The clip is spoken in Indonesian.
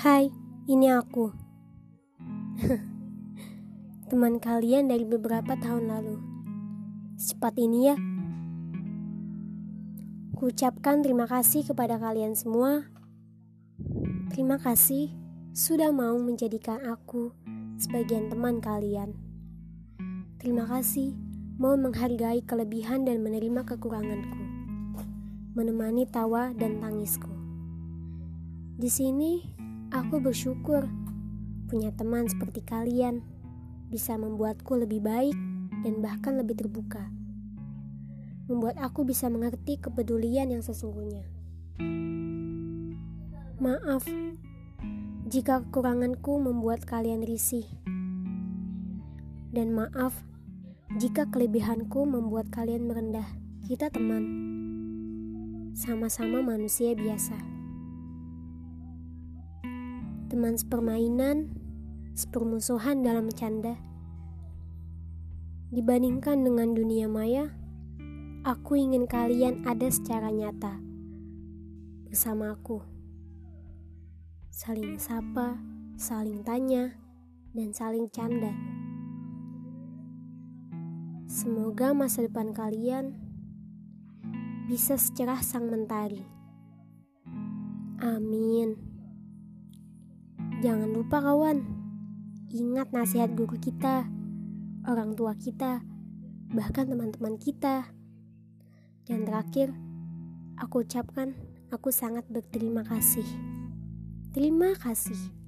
Hai, ini aku. Teman kalian dari beberapa tahun lalu. Secepat ini ya. Kuucapkan terima kasih kepada kalian semua. Terima kasih sudah mau menjadikan aku sebagian teman kalian. Terima kasih mau menghargai kelebihan dan menerima kekuranganku. Menemani tawa dan tangisku. Di sini Aku bersyukur punya teman seperti kalian bisa membuatku lebih baik dan bahkan lebih terbuka. Membuat aku bisa mengerti kepedulian yang sesungguhnya. Maaf jika kekuranganku membuat kalian risih. Dan maaf jika kelebihanku membuat kalian merendah. Kita teman. Sama-sama manusia biasa teman sepermainan, sepermusuhan dalam canda. Dibandingkan dengan dunia maya, aku ingin kalian ada secara nyata bersama aku. Saling sapa, saling tanya, dan saling canda. Semoga masa depan kalian bisa secerah sang mentari. Amin. Jangan lupa kawan, ingat nasihat guru kita, orang tua kita, bahkan teman-teman kita. Dan terakhir, aku ucapkan aku sangat berterima kasih. Terima kasih.